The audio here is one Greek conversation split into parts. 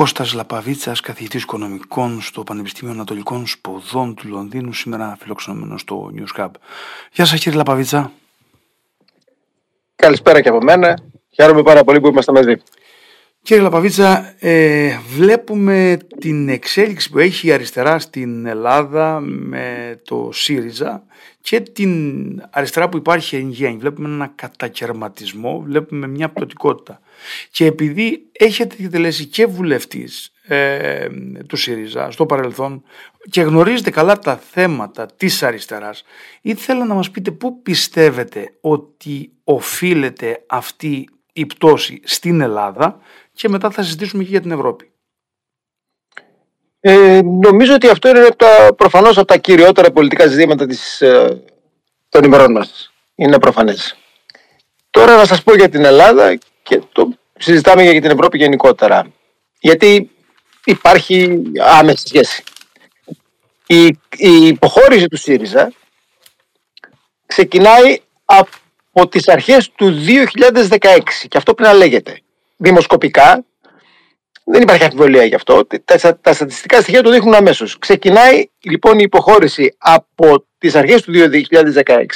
Κώστας Λαπαβίτσας, καθηγητής οικονομικών στο Πανεπιστήμιο Ανατολικών Σποδών του Λονδίνου, σήμερα φιλοξενούμενος στο News Hub. Γεια σας κύριε Λαπαβίτσα. Καλησπέρα και από μένα. Χαίρομαι πάρα πολύ που είμαστε μαζί. Κύριε Λαπαβίτσα, ε, βλέπουμε την εξέλιξη που έχει η αριστερά στην Ελλάδα με το ΣΥΡΙΖΑ και την αριστερά που υπάρχει εν γέννη. Βλέπουμε ένα κατακαιρματισμό, βλέπουμε μια πτωτικότητα. Και επειδή έχετε τελέσει και βουλευτής ε, του ΣΥΡΙΖΑ στο παρελθόν και γνωρίζετε καλά τα θέματα της αριστεράς, ήθελα να μας πείτε πού πιστεύετε ότι οφείλεται αυτή η πτώση στην Ελλάδα και μετά θα συζητήσουμε και για την Ευρώπη. Ε, νομίζω ότι αυτό είναι τα, προφανώς από τα κυριότερα πολιτικά ζητήματα της, ε, των ημερών μας. Είναι προφανές. Τώρα να σας πω για την Ελλάδα και το συζητάμε για την Ευρώπη γενικότερα. Γιατί υπάρχει άμεση σχέση. Η, η υποχώρηση του ΣΥΡΙΖΑ ξεκινάει από τις αρχές του 2016 και αυτό πρέπει να λέγεται δημοσκοπικά. Δεν υπάρχει αμφιβολία γι' αυτό. Τα, τα στατιστικά στοιχεία το δείχνουν αμέσως. Ξεκινάει λοιπόν η υποχώρηση από τις αρχές του 2016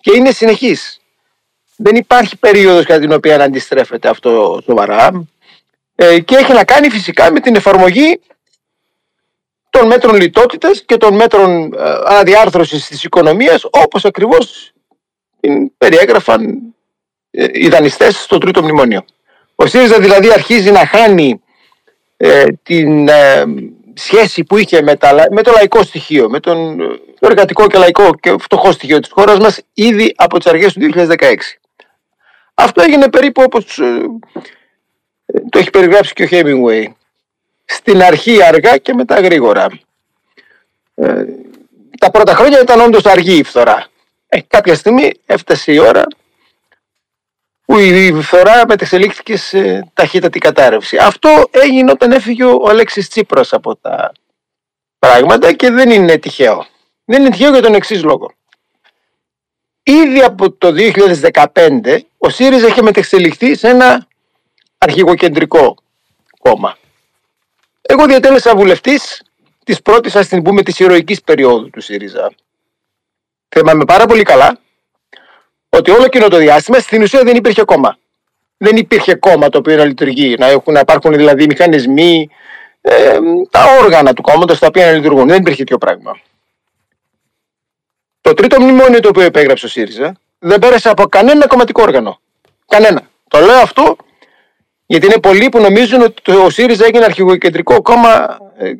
και είναι συνεχής. Δεν υπάρχει περίοδος κατά την οποία να αντιστρέφεται αυτό σοβαρά. Ε, και έχει να κάνει φυσικά με την εφαρμογή των μέτρων λιτότητας και των μέτρων ε, αναδιάρθρωσης της οικονομίας, όπως ακριβώ περιέγραφαν ε, οι δανειστές στο τρίτο μνημόνιο. Ο ΣΥΡΙΖΑ δηλαδή αρχίζει να χάνει ε, την ε, σχέση που είχε με, τα, με το λαϊκό στοιχείο, με τον, το εργατικό και λαϊκό και φτωχό στοιχείο της χώρας μας ήδη από τις αρχές του 2016. Αυτό έγινε περίπου όπως ε, το έχει περιγράψει και ο Hemingway. Στην αρχή αργά και μετά γρήγορα. τα πρώτα χρόνια ήταν όντως αργή η φθορά. Κάποια στιγμή έφτασε η ώρα που η φθορά μετεξελίχθηκε σε ταχύτατη κατάρρευση. Αυτό έγινε όταν έφυγε ο Αλέξης Τσίπρας από τα πράγματα και δεν είναι τυχαίο. Δεν είναι τυχαίο για τον εξής λόγο. Ήδη από το 2015 ο ΣΥΡΙΖΑ είχε μετεξελιχθεί σε ένα αρχηγοκεντρικό κόμμα. Εγώ διατέλεσα βουλευτής της πρώτης, ας την πούμε, της ηρωικής περίοδου του ΣΥΡΙΖΑ. Θυμάμαι πάρα πολύ καλά ότι όλο εκείνο το διάστημα στην ουσία δεν υπήρχε κόμμα. Δεν υπήρχε κόμμα το οποίο να λειτουργεί, να, έχουν, να υπάρχουν δηλαδή μηχανισμοί, ε, τα όργανα του κόμματος τα οποία να λειτουργούν. Δεν υπήρχε τέτοιο πράγμα. Το τρίτο μνημόνιο το οποίο επέγραψε ο ΣΥΡΙΖΑ δεν πέρασε από κανένα κομματικό όργανο. Κανένα. Το λέω αυτό γιατί είναι πολλοί που νομίζουν ότι ο ΣΥΡΙΖΑ έγινε αρχηγοκεντρικό κόμμα ε,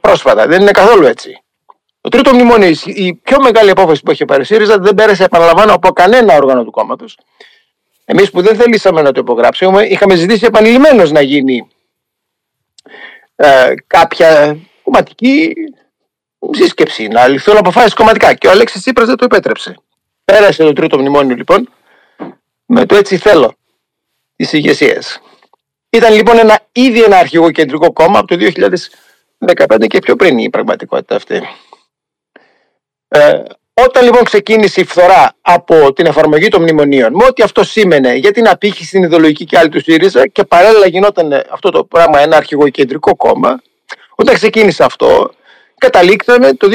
πρόσφατα. Δεν είναι καθόλου έτσι. Το τρίτο μνημόνιο, η πιο μεγάλη απόφαση που έχει πάρει η ΣΥΡΙΖΑ δεν πέρασε, επαναλαμβάνω, από κανένα όργανο του κόμματος. Εμείς που δεν θελήσαμε να το υπογράψουμε, είχαμε ζητήσει επανειλημμένως να γίνει ε, κάποια κομματική σύσκεψη, να ληφθούν αποφάσεις κομματικά. Και ο Αλέξης Τσίπρας δεν το επέτρεψε. Πέρασε το τρίτο μνημόνιο λοιπόν με το έτσι θέλω της ηγεσίας. Ήταν λοιπόν ένα, ήδη ένα αρχηγό κεντρικό κόμμα από το 2015 και πιο πριν η πραγματικότητα αυτή. Ε, όταν λοιπόν ξεκίνησε η φθορά από την εφαρμογή των μνημονίων, με ό,τι αυτό σήμαινε για την απήχηση στην ιδεολογική και άλλη του ΣΥΡΙΖΑ και παράλληλα γινόταν αυτό το πράγμα ένα αρχηγοκεντρικό κόμμα, όταν ξεκίνησε αυτό, καταλήξαμε το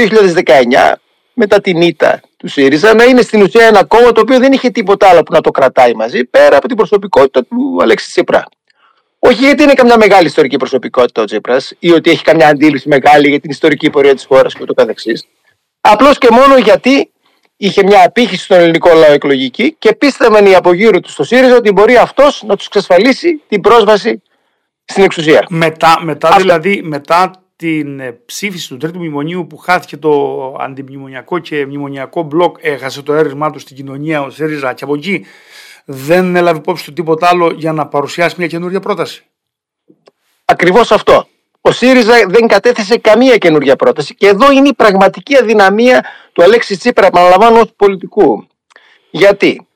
2019 μετά την ήττα του ΣΥΡΙΖΑ να είναι στην ουσία ένα κόμμα το οποίο δεν είχε τίποτα άλλο που να το κρατάει μαζί πέρα από την προσωπικότητα του Αλέξη Τσίπρα. Όχι γιατί είναι καμιά μεγάλη ιστορική προσωπικότητα ο Τσίπρας ή ότι έχει καμιά αντίληψη μεγάλη για την ιστορική πορεία της χώρας και ούτω καθεξής. Απλώς και μόνο γιατί είχε μια απήχηση στον ελληνικό λαό εκλογική και πίστευαν οι από γύρω τους στο ΣΥΡΙΖΑ ότι μπορεί αυτός να τους εξασφαλίσει την πρόσβαση στην εξουσία. Μετά, μετά δηλαδή, μετά την ε, ψήφιση του τρίτου μνημονίου που χάθηκε το αντιμνημονιακό και μνημονιακό μπλοκ, έχασε το έρευμά του στην κοινωνία ο ΣΥΡΙΖΑ και από εκεί δεν έλαβε υπόψη του τίποτα άλλο για να παρουσιάσει μια καινούργια πρόταση. Ακριβώς αυτό ο ΣΥΡΙΖΑ δεν κατέθεσε καμία καινούργια πρόταση. Και εδώ είναι η πραγματική αδυναμία του Αλέξη Τσίπρα, επαναλαμβάνω, ως πολιτικού. Γιατί;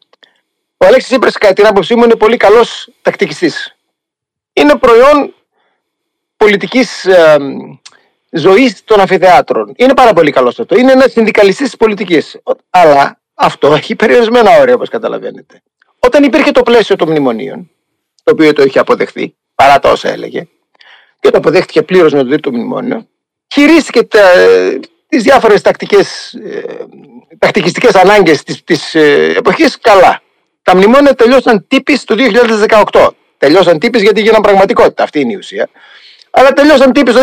Ο Αλέξης Τσίπρας, κατά την άποψή μου, είναι πολύ καλός τακτικιστής. Είναι προϊόν πολιτικής ε, ζωής των αφιδεάτρων. Είναι πάρα πολύ καλός αυτό. Είναι ένας συνδικαλιστής της πολιτικής. Αλλά αυτό έχει περιορισμένα όρια, όπως καταλαβαίνετε. Όταν υπήρχε το πλαίσιο των μνημονίων, το οποίο το είχε αποδεχθεί, παρά τα όσα έλεγε, και το αποδέχτηκε πλήρως με το τρίτο μνημόνιο, χειρίστηκε τα, τις διάφορες τακτικές, ε, τακτικιστικές ανάγκες της, της ε, εποχής καλά. Τα μνημόνια τελειώσαν τύπης το 2018. Τελειώσαν τύπης γιατί γίναν πραγματικότητα, αυτή είναι η ουσία. Αλλά τελειώσαν τύπης το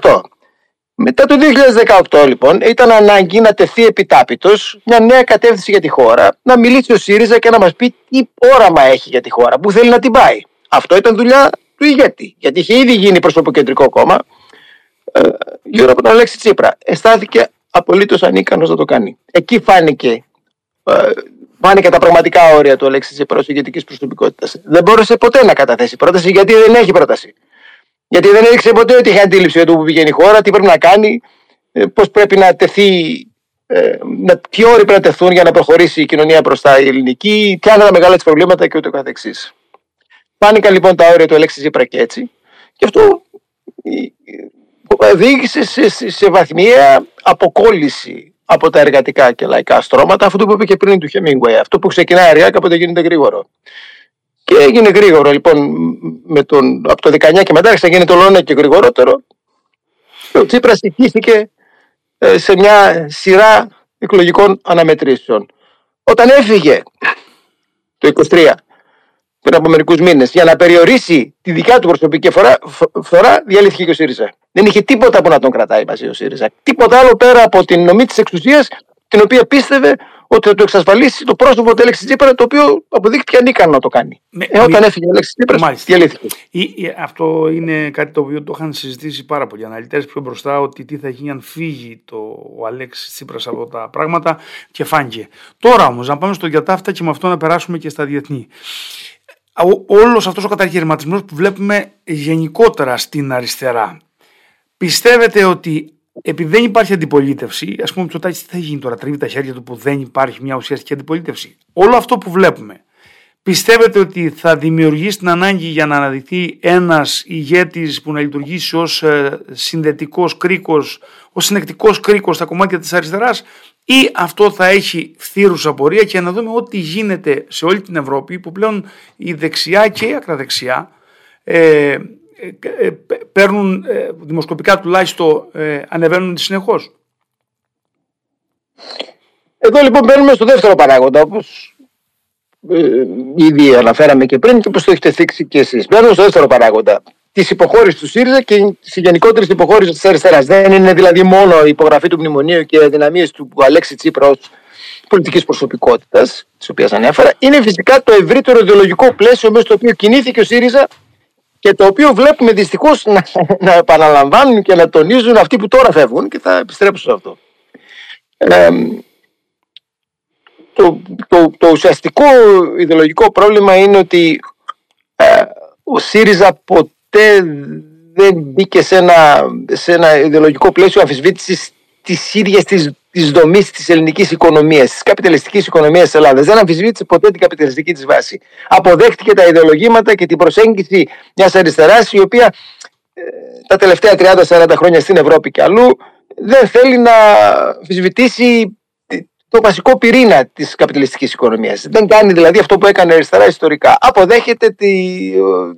2018. Μετά το 2018 λοιπόν ήταν ανάγκη να τεθεί επιτάπητος μια νέα κατεύθυνση για τη χώρα, να μιλήσει ο ΣΥΡΙΖΑ και να μας πει τι όραμα έχει για τη χώρα, που θέλει να την πάει. Αυτό ήταν δουλειά του ηγέτη, γιατί είχε ήδη γίνει προσωποκεντρικό κόμμα ε, γύρω από τον Αλέξη Τσίπρα. Αισθάθηκε απολύτως ανίκανος να το κάνει. Εκεί φάνηκε ε, φάνηκε τα πραγματικά όρια του Αλέξη Τσίπρα ως ηγετικής προσωπικότητας. Δεν μπόρεσε ποτέ να καταθέσει πρόταση γιατί δεν έχει πρόταση. Γιατί δεν έδειξε ποτέ ότι είχε αντίληψη για το που πηγαίνει η χώρα, τι πρέπει να κάνει, ε, πώς πρέπει να τεθεί, ε, να, ποιοι όροι πρέπει να τεθούν για να προχωρήσει η κοινωνία μπροστά η ελληνική, ποια είναι τα μεγάλα της προβλήματα και ούτω καθεξής. Πάνηκαν λοιπόν τα όρια του Αλέξη Ζήπρα και έτσι. Και αυτό οδήγησε σε, σε, σε βαθμιαία αποκόλληση από τα εργατικά και λαϊκά στρώματα, αυτό που είπε και πριν του Χεμίγκουε. Αυτό που ξεκινάει αργά, κάποτε γίνεται γρήγορο. Και έγινε γρήγορο λοιπόν με τον, από το 19 και μετά άρχισε να γίνεται όλο και γρηγορότερο. Και ο Τσίπρας ηχήθηκε ε, σε μια σειρά εκλογικών αναμετρήσεων. Όταν έφυγε το 23 πριν από μερικούς μήνες για να περιορίσει τη δικιά του προσωπική φορά, φθορά, διαλύθηκε και ο ΣΥΡΙΖΑ. Δεν είχε τίποτα που να τον κρατάει μαζί ο ΣΥΡΙΖΑ. Τίποτα άλλο πέρα από την νομή της εξουσίας, την οποία πίστευε ότι θα του εξασφαλίσει το πρόσωπο του Αλέξη Τσίπρα, το οποίο αποδείχτηκε ανίκανο να το κάνει. Με, ε, όταν έφυγε ο Αλέξης Τσίπρας, διαλύθηκε. αυτό είναι κάτι το οποίο το είχαν συζητήσει πάρα πολλοί αναλυτές πιο μπροστά, ότι τι θα γίνει αν φύγει το, ο Αλέξης Τσίπρας από τα πράγματα και φάνηκε. Τώρα όμως, να πάμε στο διατάφτα και με αυτό να περάσουμε και στα διεθνή. Όλος αυτός ο καταγερματισμός που βλέπουμε γενικότερα στην αριστερά. Πιστεύετε ότι επειδή δεν υπάρχει αντιπολίτευση, ας πούμε, το τι θα γίνει τώρα, τρίβει τα χέρια του που δεν υπάρχει μια ουσιαστική αντιπολίτευση; Όλο αυτό που βλέπουμε, πιστεύετε ότι θα δημιουργήσει την ανάγκη για να αναδειχθεί ένας ηγέτης που να λειτουργήσει ως ε, συνδετικός κρίκος, ως συνεκτικός κρίκος στα κομμάτια της αριστεράς, ή αυτό θα έχει θύρουσα πορεία και να δούμε ό,τι γίνεται σε όλη την Ευρώπη, που πλέον η δεξιά και η ακραδεξιά ε, ε, ε, παίρνουν ε, δημοσκοπικά τουλάχιστον ανεβαίνουν συνεχώς. Εδώ λοιπόν μπαίνουμε στο δεύτερο παράγοντα όπως ήδη αναφέραμε και πριν και όπως το έχετε θίξει και εσείς. Μπαίνουμε στο δεύτερο παράγοντα της υποχώρησης του ΣΥΡΙΖΑ και τη γενικότερη υποχώρηση της αριστεράς. Δεν είναι δηλαδή μόνο η υπογραφή του μνημονίου και οι αδυναμίε του Αλέξη Τσίπρα ω πολιτικής προσωπικότητας, της οποίας ανέφερα. Είναι φυσικά το ευρύτερο ιδεολογικό πλαίσιο μέσα στο οποίο κινήθηκε ο ΣΥΡΙΖΑ και το οποίο βλέπουμε δυστυχώς να, να επαναλαμβάνουν και να τονίζουν αυτοί που τώρα φεύγουν και θα επιστρέψω σε αυτό. Ε, το, το, το ουσιαστικό ιδεολογικό πρόβλημα είναι ότι ε, ο ΣΥΡΙΖΑ ποτέ δεν μπήκε σε ένα, σε ένα ιδεολογικό πλαίσιο αμφισβήτησης της ίδιας της της δομής της ελληνικής οικονομίας, της καπιταλιστικής οικονομίας της Ελλάδας. Δεν αμφισβήτησε ποτέ την καπιταλιστική της βάση. Αποδέχτηκε τα ιδεολογήματα και την προσέγγιση μιας αριστεράς, η οποία ε, τα τελευταία 30-40 χρόνια στην Ευρώπη και αλλού δεν θέλει να αμφισβητήσει το βασικό πυρήνα της καπιταλιστικής οικονομίας. Δεν κάνει δηλαδή αυτό που έκανε αριστερά ιστορικά. Αποδέχεται, τη,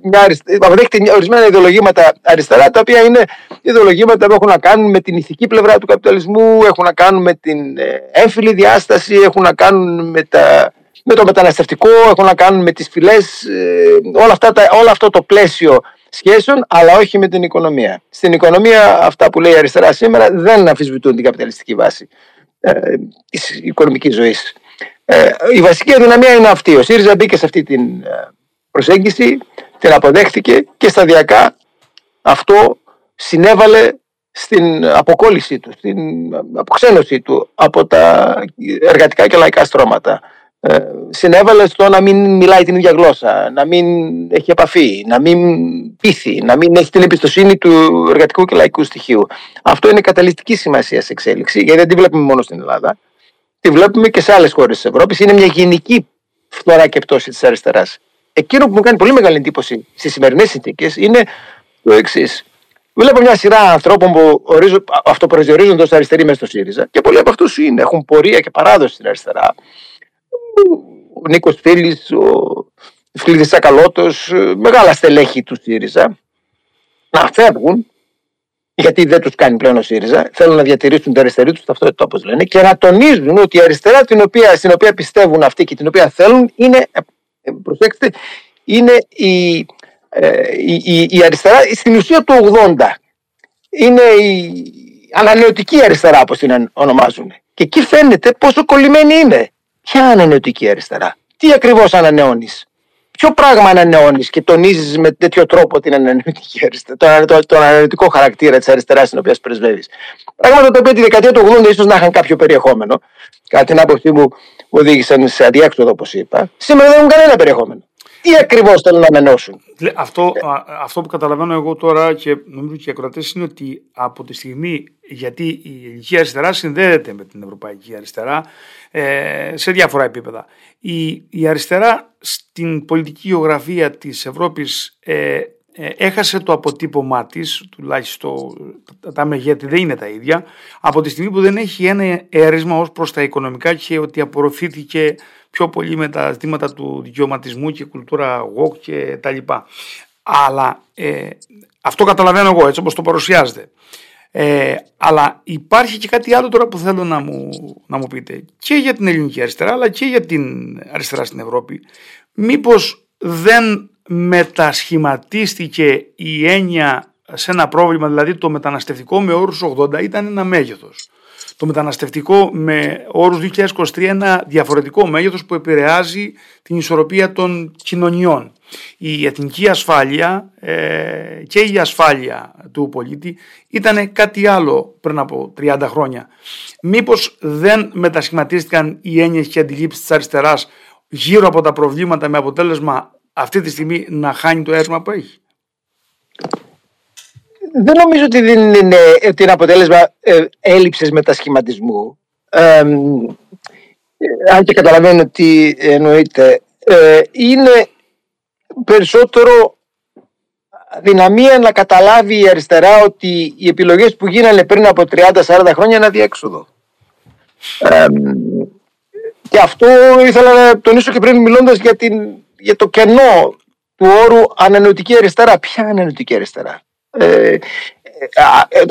μια, αποδέχεται ορισμένα ιδεολογήματα αριστερά, τα οποία είναι ιδεολογήματα που έχουν να κάνουν με την ηθική πλευρά του καπιταλισμού, έχουν να κάνουν με την ε, έμφυλη διάσταση, έχουν να κάνουν με, τα, με το μεταναστευτικό, έχουν να κάνουν με τις φυλές. Ε, όλα, αυτά, όλο αυτό το πλαίσιο σχέσεων, αλλά όχι με την οικονομία. Στην οικονομία, αυτά που λέει η αριστερά σήμερα δεν αμφισβητούν την καπιταλιστική βάση ε, της οικονομικής ζωής. Ε, η βασική αδυναμία είναι αυτή. Ο ΣΥΡΙΖΑ μπήκε σε αυτή την ε, προσέγγιση, την αποδέχτηκε και σταδιακά αυτό συνέβαλε στην αποκόλληση του, στην αποξένωση του από τα εργατικά και λαϊκά στρώματα. Ε, συνέβαλε στο να μην μιλάει την ίδια γλώσσα, να μην έχει επαφή, να μην πείθει, να μην έχει την εμπιστοσύνη του εργατικού και λαϊκού στοιχείου. Αυτό είναι καταληστική σημασία σε εξέλιξη, γιατί δεν τη βλέπουμε μόνο στην Ελλάδα. Τη βλέπουμε και σε άλλες χώρες της Ευρώπης. Είναι μια γενική φθορά και πτώση της αριστεράς. Εκείνο που μου κάνει πολύ μεγάλη εντύπωση στις σημερινές συνθήκες είναι το εξής. Βλέπω μια σειρά ανθρώπων που αυτοπροσδιορίζονται ως αριστεροί μέσα στο ΣΥΡΙΖΑ και πολλοί από αυτούς έχουν πορεία και παράδοση στην αριστερά ο Νίκος Φίλης, ο Φιλίδης Σακαλώτος, μεγάλα στελέχη του ΣΥΡΙΖΑ, να φεύγουν γιατί δεν τους κάνει πλέον ο ΣΥΡΙΖΑ, θέλουν να διατηρήσουν την αριστερή τους ταυτότητα όπως λένε και να τονίζουν ότι η αριστερά την οποία, στην οποία πιστεύουν αυτοί και την οποία θέλουν είναι, ε, προσέξτε, είναι η, ε, η, η, αριστερά στην ουσία του 80. Είναι η ανανεωτική αριστερά όπως την ονομάζουν. Και εκεί φαίνεται πόσο κολλημένη είναι. Ποια ανανεωτική αριστερά; Τι ακριβώς ανανεώνεις; Ποιο πράγμα ανανεώνεις και τονίζεις με τέτοιο τρόπο την ανανεωτική αριστερά, το, το, ανανεωτικό χαρακτήρα της αριστεράς την οποία πρεσβεύεις; Πράγματα τα οποία τη δεκαετία του 80 ίσως να είχαν κάποιο περιεχόμενο, κατά την άποψή μου οδήγησαν σε αδιέξοδο, όπως είπα. Σήμερα δεν έχουν κανένα περιεχόμενο. Τι ακριβώς θέλουν να ανανεώσουν. Αυτό, αυτό που καταλαβαίνω εγώ τώρα και νομίζω και οι ακροατές είναι ότι από τη στιγμή γιατί η ελληνική αριστερά συνδέεται με την ευρωπαϊκή αριστερά ε, σε διάφορα επίπεδα. Η, η αριστερά στην πολιτική γεωγραφία της Ευρώπης ε, ε, έχασε το αποτύπωμά της, τουλάχιστον τα μεγέθη δεν είναι τα ίδια, από τη στιγμή που δεν έχει ένα έρισμα ως προς τα οικονομικά και ότι απορροφήθηκε πιο πολύ με τα ζητήματα του δικαιωματισμού και κουλτούρα walk και τα λοιπά. Αλλά ε, αυτό καταλαβαίνω εγώ έτσι όπως το παρουσιάζεται. Ε, αλλά υπάρχει και κάτι άλλο τώρα που θέλω να μου, να μου πείτε και για την ελληνική αριστερά αλλά και για την αριστερά στην Ευρώπη. Μήπως δεν μετασχηματίστηκε η έννοια σε ένα πρόβλημα, δηλαδή το μεταναστευτικό με όρους 80 ήταν ένα μέγεθος το μεταναστευτικό με όρους 2023 ένα διαφορετικό μέγεθος που επηρεάζει την ισορροπία των κοινωνιών. Η εθνική ασφάλεια ε, και η ασφάλεια του πολίτη ήταν κάτι άλλο πριν από 30 χρόνια. Μήπως δεν μετασχηματίστηκαν οι έννοιες και αντιλήψεις της αριστεράς γύρω από τα προβλήματα με αποτέλεσμα αυτή τη στιγμή να χάνει το αίρμα που έχει; Δεν νομίζω ότι δεν είναι, ότι είναι αποτέλεσμα ε, έλλειψης μετασχηματισμού. Ε, αν και καταλαβαίνω τι εννοείται. Ε, είναι περισσότερο δυναμία να καταλάβει η αριστερά ότι οι επιλογές που γίνανε πριν από 30-40 χρόνια είναι αδιέξοδο. Ε, και αυτό ήθελα να τονίσω και πριν μιλώντας για, την, για το κενό του όρου ανανεωτική αριστερά. Ποια ανανεωτική αριστερά; Ε, ε,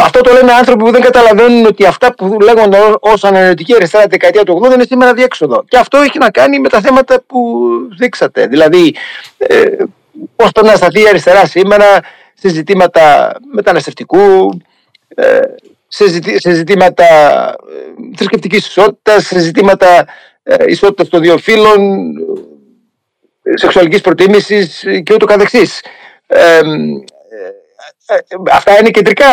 αυτό το λένε άνθρωποι που δεν καταλαβαίνουν ότι αυτά που λέγονται ως ανανεωτική αριστερά τη δεκαετία του 80 είναι σήμερα διέξοδο. Και αυτό έχει να κάνει με τα θέματα που δείξατε. Δηλαδή, ε, πώς πρέπει να σταθεί η αριστερά σήμερα σε ζητήματα μεταναστευτικού, ε, σε, ζητήματα ε, θρησκευτικής ισότητας, σε ζητήματα ε, ισότητας των δύο φύλων, σεξουαλικής προτίμησης και ούτω καθεξής. Ε, αυτά είναι κεντρικά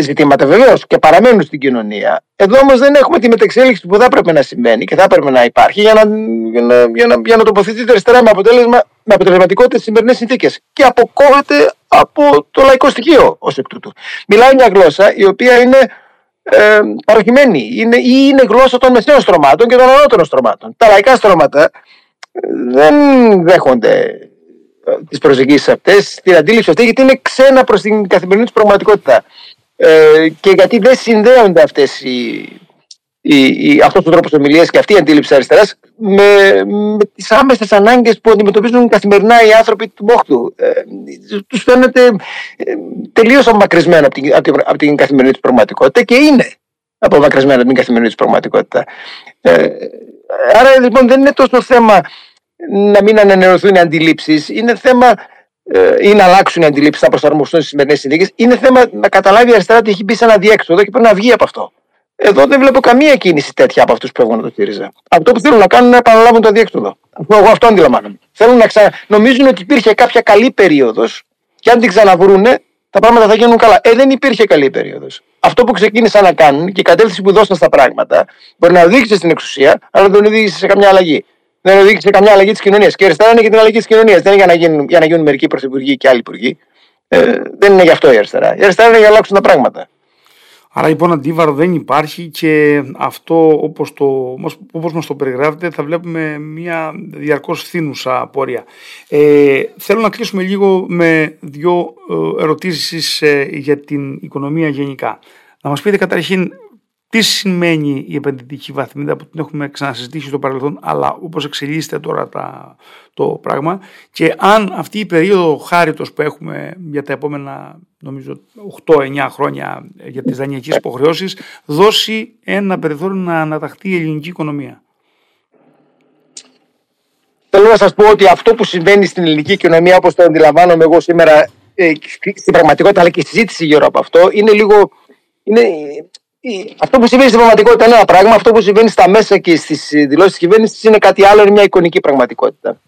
ζητήματα βεβαίως και παραμένουν στην κοινωνία. Εδώ όμως δεν έχουμε τη μετεξέλιξη που θα έπρεπε να συμβαίνει και θα έπρεπε να υπάρχει για να, για να, για να, για να τοποθετείται αριστερά με, αποτέλεσμα, με αποτελεσματικότητα στις σημερινές συνθήκες. Και αποκόβεται από το λαϊκό στοιχείο ως εκ τούτου. Μιλάει μια γλώσσα η οποία είναι ε, παροχημένη είναι, ή είναι γλώσσα των μεσαίων στρωμάτων και των ανώτερων στρωμάτων. Τα λαϊκά στρώματα δεν δέχονται τις προσεγγίσεις αυτές, την αντίληψη αυτή, γιατί είναι ξένα προς την καθημερινή τους πραγματικότητα. Ε, και γιατί δεν συνδέονται αυτές οι, οι, αυτός ο τρόπος ομιλίας και αυτή η αντίληψη αριστεράς με, με τις άμεσες ανάγκες που αντιμετωπίζουν καθημερινά οι άνθρωποι του Μόχτου. Ε, τους φαίνεται ε, τελείως απομακρυσμένα από την, από την καθημερινή τους πραγματικότητα και είναι απομακρυσμένα από την καθημερινή τους πραγματικότητα. Ε, άρα λοιπόν δεν είναι τόσο θέμα να μην ανανεωθούν οι αντιλήψεις. Είναι θέμα ε, ή να αλλάξουν οι αντιλήψεις, να προσαρμοστούν στις σημερινές συνθήκες. Είναι θέμα να καταλάβει η αριστερά ότι έχει μπει σε ένα διέξοδο και πρέπει να βγει από αυτό. Εδώ δεν βλέπω καμία κίνηση τέτοια από αυτούς που έχουν το ΣΥΡΙΖΑ. Αυτό που θέλουν να κάνουν είναι να επαναλάβουν το διέξοδο. Εγώ αυτό αντιλαμβάνομαι. Θέλουν να ξα... Νομίζουν ότι υπήρχε κάποια καλή περίοδος και αν την ξαναβρούνε, τα πράγματα θα γίνουν καλά. Ε, δεν υπήρχε καλή περίοδος. Αυτό που ξεκίνησαν να κάνουν και η κατεύθυνση που δώσαν στα πράγματα μπορεί να οδήγησε στην εξουσία, αλλά δεν οδήγησε σε καμιά αλλαγή δεν οδήγησε καμιά αλλαγή της κοινωνίας. Και αριστερά είναι για την αλλαγή της κοινωνίας. Δεν είναι για να γίνουν, για να γίνουν μερικοί πρωθυπουργοί και άλλοι υπουργοί. Ε, δεν είναι γι' αυτό η αριστερά. Η αριστερά είναι για να αλλάξουν τα πράγματα. Άρα λοιπόν αντίβαρο δεν υπάρχει και αυτό όπως, το, όπως μας το περιγράφετε θα βλέπουμε μια διαρκώς φθήνουσα πορεία. Ε, θέλω να κλείσουμε λίγο με δύο ε, ερωτήσεις ε, για την οικονομία γενικά. Να μας πείτε καταρχήν τι σημαίνει η επενδυτική βαθμίδα που την έχουμε ξανασυζητήσει στο παρελθόν, αλλά όπως εξελίσσεται τώρα τα, το πράγμα και αν αυτή η περίοδο χάριτος που έχουμε για τα επόμενα νομίζω 8-9 χρόνια για τις δανειακές υποχρεώσεις δώσει ένα περιθώριο να αναταχθεί η ελληνική οικονομία. Θέλω να σας πω ότι αυτό που συμβαίνει στην ελληνική οικονομία όπως το αντιλαμβάνομαι εγώ σήμερα ε, στην πραγματικότητα αλλά και στη συζήτηση γύρω από αυτό είναι λίγο είναι, αυτό που συμβαίνει στην πραγματικότητα είναι ένα πράγμα, αυτό που συμβαίνει στα μέσα και στις δηλώσεις της κυβέρνησης είναι κάτι άλλο, είναι μια εικονική πραγματικότητα.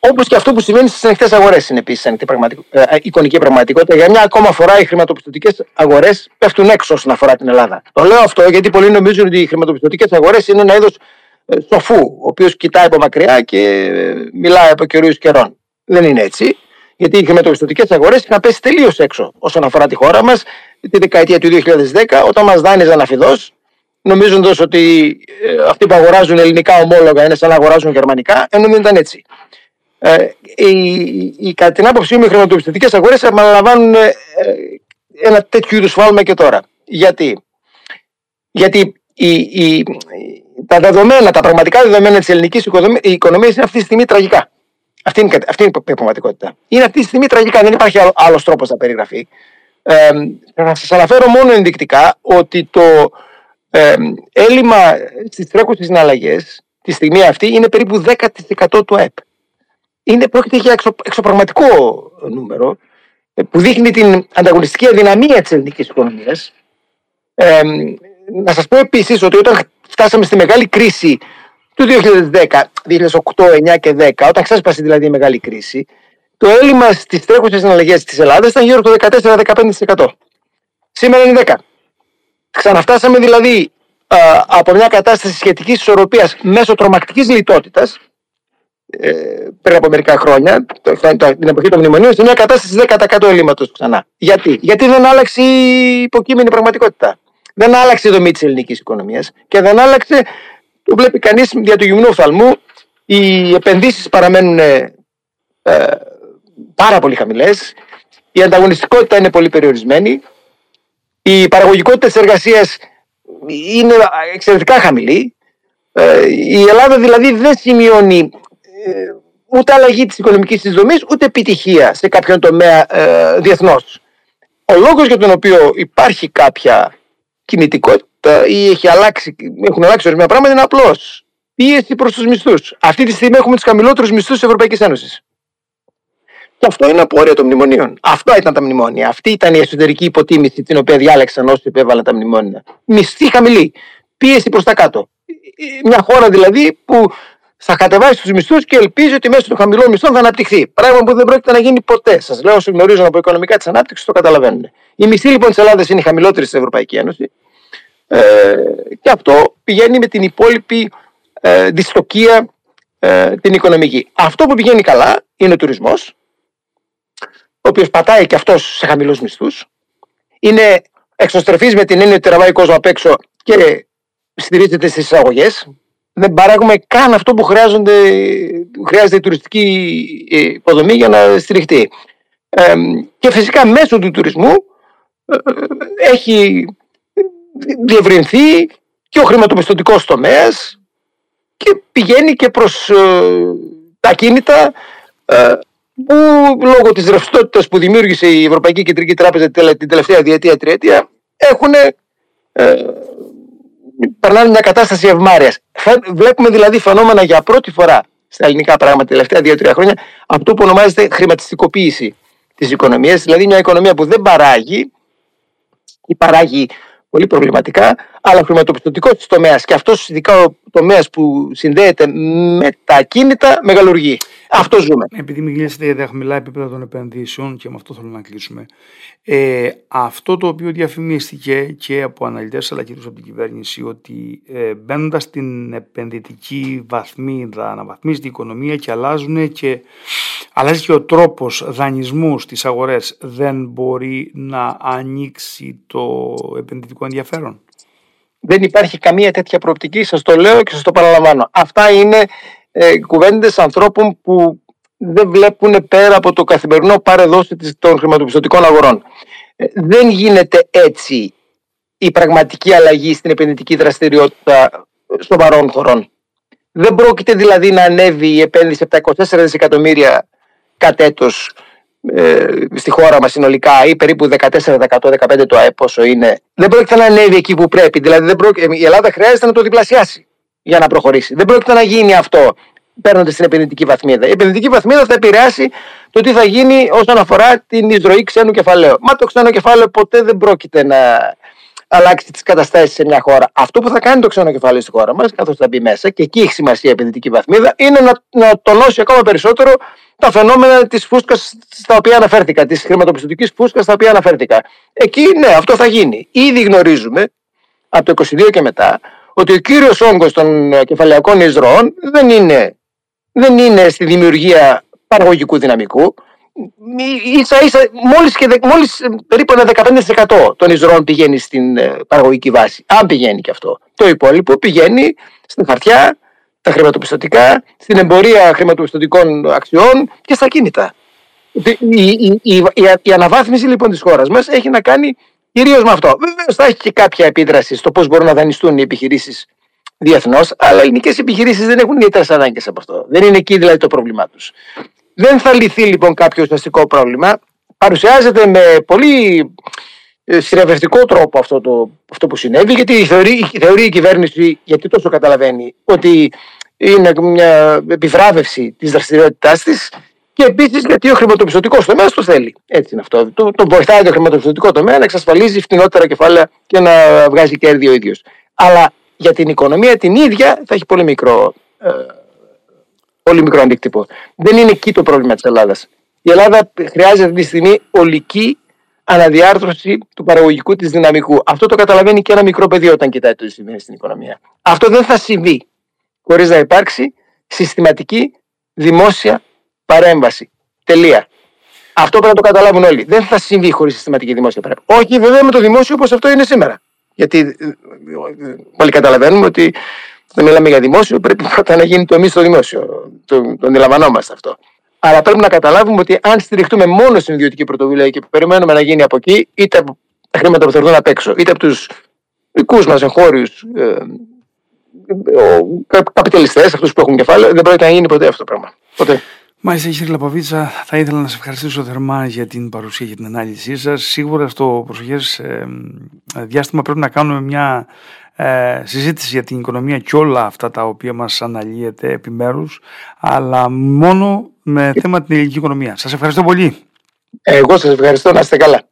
Όπως και αυτό που συμβαίνει στις ανοιχτές αγορές είναι επίσης πραγματικο... ε, εικονική πραγματικότητα. Για μια ακόμα φορά οι χρηματοπιστωτικές αγορές πέφτουν έξω όσον αφορά την Ελλάδα. Το λέω αυτό γιατί πολλοί νομίζουν ότι οι χρηματοπιστωτικές αγορές είναι ένα είδος ε, σοφού, ο οποίος κοιτάει από μακριά και ε, μιλάει από καιρούς καιρών. Δεν είναι έτσι. Γιατί οι χρηματοπιστωτικές αγορές είχαν πέσει τελείως έξω όσον αφορά τη χώρα μας τη δεκαετία του 2010, όταν μας δάνειζαν αφιδός, νομίζοντας ότι ε, αυτοί που αγοράζουν ελληνικά ομόλογα είναι σαν να αγοράζουν γερμανικά, ενώ δεν ήταν έτσι. Ε, η, η, κατά την άποψή μου, οι χρηματοπιστωτικές αγορές επαναλαμβάνουν ε, ένα τέτοιο είδους φάλμα και τώρα. Γιατί, Γιατί η, η, τα δεδομένα, τα πραγματικά δεδομένα της ελληνικής οικονομίας είναι αυτή τη στιγμή τραγικά. Αυτή είναι, αυτή είναι η πραγματικότητα. Είναι αυτή τη στιγμή τραγικά. Δεν υπάρχει άλλο τρόπος να περιγραφεί. Ε, να σας αναφέρω μόνο ενδεικτικά ότι το ε, έλλειμμα στις τρέχουσες συναλλαγές τη στιγμή αυτή είναι περίπου 10% του ΑΕΠ είναι, πρόκειται για εξω, εξωπραγματικό νούμερο ε, που δείχνει την ανταγωνιστική αδυναμία της ελληνικής οικονομίας. Ε, να σας πω επίσης ότι όταν φτάσαμε στη μεγάλη κρίση του 2010, 2008, 2009 και 2010, όταν ξέσπασε δηλαδή η μεγάλη κρίση, το έλλειμμα στις τρέχουσες συναλλαγές της Ελλάδας ήταν γύρω το 14-15%. Σήμερα είναι 10%. Ξαναφτάσαμε δηλαδή από μια κατάσταση σχετικής ισορροπίας μέσω τρομακτικής λιτότητας ε, πριν από μερικά χρόνια, την εποχή των μνημονίων, σε μια κατάσταση 10% ελλείμματος ξανά. Γιατί; Γιατί δεν άλλαξε η υποκείμενη πραγματικότητα. Δεν άλλαξε η δομή τη ελληνικής οικονομίας και δεν άλλαξε, το βλέπει κανείς δια του γυμνού οφθαλμού, οι επενδύσεις παραμένουν ε, πάρα πολύ χαμηλές, η ανταγωνιστικότητα είναι πολύ περιορισμένη, η παραγωγικότητα τη εργασίας είναι εξαιρετικά χαμηλή. Ε, η Ελλάδα δηλαδή δεν σημειώνει ε, ούτε αλλαγή της οικονομικής της δομής, ούτε επιτυχία σε κάποιον τομέα ε, διεθνώς. Ο λόγος για τον οποίο υπάρχει κάποια κινητικότητα ή έχει αλλάξει, έχουν αλλάξει ορισμένα πράγματα είναι απλό. Πίεση προς τους μισθούς. Αυτή τη στιγμή έχουμε τους χαμηλότερους μισθούς της Ευρωπαϊκής Ένωσης. Και αυτό είναι απόρρια των μνημονίων. Αυτό ήταν τα μνημόνια. Αυτή ήταν η εσωτερική υποτίμηση την οποία διάλεξαν όσοι επέβαλαν τα μνημόνια. Μισθή χαμηλή. Πίεση προς τα κάτω. Μια χώρα δηλαδή που θα κατεβάσει τους μισθούς και ελπίζει ότι μέσω των χαμηλών μισθών θα αναπτυχθεί. Πράγμα που δεν πρόκειται να γίνει ποτέ. Σας λέω όσοι γνωρίζουν από οικονομικά της ανάπτυξης το καταλαβαίνουν. Η μισθή λοιπόν της Ελλάδας είναι η χαμηλότερη στην Ευρωπαϊκή Ένωση. Ε, και αυτό πηγαίνει με την υπόλοιπη ε, δυστοκία ε, την οικονομική. Αυτό που πηγαίνει καλά είναι ο τουρισμός, ο οποίος πατάει και αυτός σε χαμηλούς μισθούς. Είναι εξωστρεφής με την έννοια ότι τραβάει κόσμο απ' έξω και στηρίζεται στις εισαγωγές δεν παράγουμε καν αυτό που χρειάζονται, χρειάζεται η τουριστική ε, υποδομή για να στηριχτεί. Ε, και φυσικά μέσω του τουρισμού ε, έχει διευρυνθεί και ο χρηματοπιστωτικός τομέας και πηγαίνει και προς τα κίνητα που λόγω της ρευστότητας που δημιούργησε η Ευρωπαϊκή Κεντρική Τράπεζα την τελευταία διετία τριετία έχουν περνάνε μια κατάσταση ευμάρειας. Βλέπουμε δηλαδή φαινόμενα για πρώτη φορά στα ελληνικά πράγματα τα τελευταία δύο-τρία χρόνια αυτό που ονομάζεται χρηματιστικοποίηση της οικονομίας. Δηλαδή μια οικονομία που δεν παράγει ή παράγει πολύ προβληματικά, αλλά ο χρηματοπιστωτικός τομέας και αυτός ειδικά ο τομέας που συνδέεται με τα ακίνητα μεγαλουργεί. Αυτό ζούμε. Επειδή μιλήσατε για τα χαμηλά επίπεδα των επενδύσεων και με αυτό θέλω να κλείσουμε. Ε, αυτό το οποίο διαφημίστηκε και από αναλυτές αλλά κυρίως από την κυβέρνηση ότι ε, μπαίνοντας στην επενδυτική βαθμίδα αναβαθμίζεται η οικονομία και αλλάζουν και αλλάζει και ο τρόπος δανεισμού στις αγορές δεν μπορεί να ανοίξει το επενδυτικό ενδιαφέρον. Δεν υπάρχει καμία τέτοια προοπτική, σας το λέω και σας το παραλαμβάνω. Αυτά είναι ε, κουβέντες ανθρώπων που δεν βλέπουν πέρα από το καθημερινό παρεδόση των χρηματοπιστωτικών αγορών. Ε, δεν γίνεται έτσι η πραγματική αλλαγή στην επενδυτική δραστηριότητα σοβαρών χωρών. Δεν πρόκειται δηλαδή να ανέβει η επένδυση από τα 24 δισεκατομμύρια κατ' έτος ε, στη χώρα μας συνολικά ή περίπου 14%-15% το ΑΕΠ όσο είναι. Δεν πρόκειται να ανέβει εκεί που πρέπει. Δηλαδή δεν πρόκειται, η Ελλάδα χρειάζεται να το διπλασιάσει για να προχωρήσει. Δεν πρόκειται να γίνει αυτό παίρνοντας την επενδυτική βαθμίδα. Η επενδυτική βαθμίδα θα επηρεάσει το τι θα γίνει όσον αφορά την εισρωή ξένου κεφαλαίου. Μα το ξένο κεφάλαιο ποτέ δεν πρόκειται να αλλάξει τις καταστάσεις σε μια χώρα. Αυτό που θα κάνει το ξένο κεφάλαιο στη χώρα μας, καθώς θα μπει μέσα, και εκεί έχει σημασία η επενδυτική βαθμίδα, είναι να, να τονώσει ακόμα περισσότερο τα φαινόμενα της φούσκας στα οποία αναφέρθηκα, της χρηματοπιστωτικής φούσκας στα οποία αναφέρθηκα. Εκεί, ναι, αυτό θα γίνει. Ήδη γνωρίζουμε από το 22 και μετά ότι ο κύριος όγκος των κεφαλαιακών εισρωών δεν είναι, δεν είναι στη δημιουργία παραγωγικού δυναμικού, ίσα ίσα μόλις, και, μόλις περίπου ένα 15% των εισρώων πηγαίνει στην ε, παραγωγική βάση. Αν πηγαίνει και αυτό. Το υπόλοιπο πηγαίνει στην χαρτιά, τα χρηματοπιστωτικά, στην εμπορία χρηματοπιστωτικών αξιών και στα κίνητα. Η, η, η, η αναβάθμιση λοιπόν της χώρας μας έχει να κάνει κυρίως με αυτό. Βέβαια θα έχει και κάποια επίδραση στο πώς μπορούν να δανειστούν οι επιχειρήσεις διεθνώς, αλλά οι ελληνικές επιχειρήσεις δεν έχουν ιδιαίτερες ανάγκες από αυτό. Δεν είναι εκεί δηλαδή το πρόβλημά τους. Δεν θα λυθεί λοιπόν κάποιο ουσιαστικό πρόβλημα. Παρουσιάζεται με πολύ ε, συρρευευτικό τρόπο αυτό, το, αυτό που συνέβη, γιατί θεωρεί, θεωρεί η κυβέρνηση, γιατί τόσο καταλαβαίνει, ότι είναι μια επιβράβευση της δραστηριότητάς της και επίσης γιατί ο χρηματοπιστωτικός τομέας το θέλει. Έτσι είναι αυτό. Το, το βοηθάει το χρηματοπιστωτικό τομέα να εξασφαλίζει φτηνότερα κεφάλαια και να βγάζει κέρδη ο ίδιος. Αλλά για την οικονομία την ίδια θα έχει πολύ μικρό ε, πολύ μικρό αντίκτυπο. Δεν είναι εκεί το πρόβλημα της Ελλάδας. Η Ελλάδα χρειάζεται αυτή τη στιγμή ολική αναδιάρθρωση του παραγωγικού της δυναμικού. Αυτό το καταλαβαίνει και ένα μικρό παιδί όταν κοιτάει το τι συμβαίνει στην οικονομία. Αυτό δεν θα συμβεί χωρίς να υπάρξει συστηματική δημόσια παρέμβαση. Τελεία. Αυτό πρέπει να το καταλάβουν όλοι. Δεν θα συμβεί χωρίς συστηματική δημόσια παρέμβαση. Όχι βέβαια με το δημόσιο όπως αυτό είναι σήμερα. Γιατί ε, ε, όλοι καταλαβαίνουμε ότι δεν μιλάμε για δημόσιο, πρέπει πρώτα να γίνει το εμείς στο δημόσιο. Το, το αντιλαμβανόμαστε αυτό. Αλλά πρέπει να καταλάβουμε ότι αν στηριχτούμε μόνο στην ιδιωτική πρωτοβουλία και περιμένουμε να γίνει από εκεί, είτε από τα χρήματα που θα έρθουν απ' έξω, είτε από τους δικούς μας εγχώριους ε, καπιταλιστές, αυτούς που έχουν κεφάλαιο, δεν πρόκειται να γίνει ποτέ αυτό το πράγμα. Ποτέ. Μάλιστα, κύριε Λαπαβίτσα, θα ήθελα να σα ευχαριστήσω θερμά για την παρουσία και την ανάλυση σας. Σίγουρα στο προσοχέ ε, διάστημα πρέπει να κάνουμε μια ε, συζήτηση για την οικονομία και όλα αυτά τα οποία μας αναλύεται επιμέρους, αλλά μόνο με θέμα την ελληνική οικονομία. Σας ευχαριστώ πολύ. Εγώ σας ευχαριστώ να είστε καλά.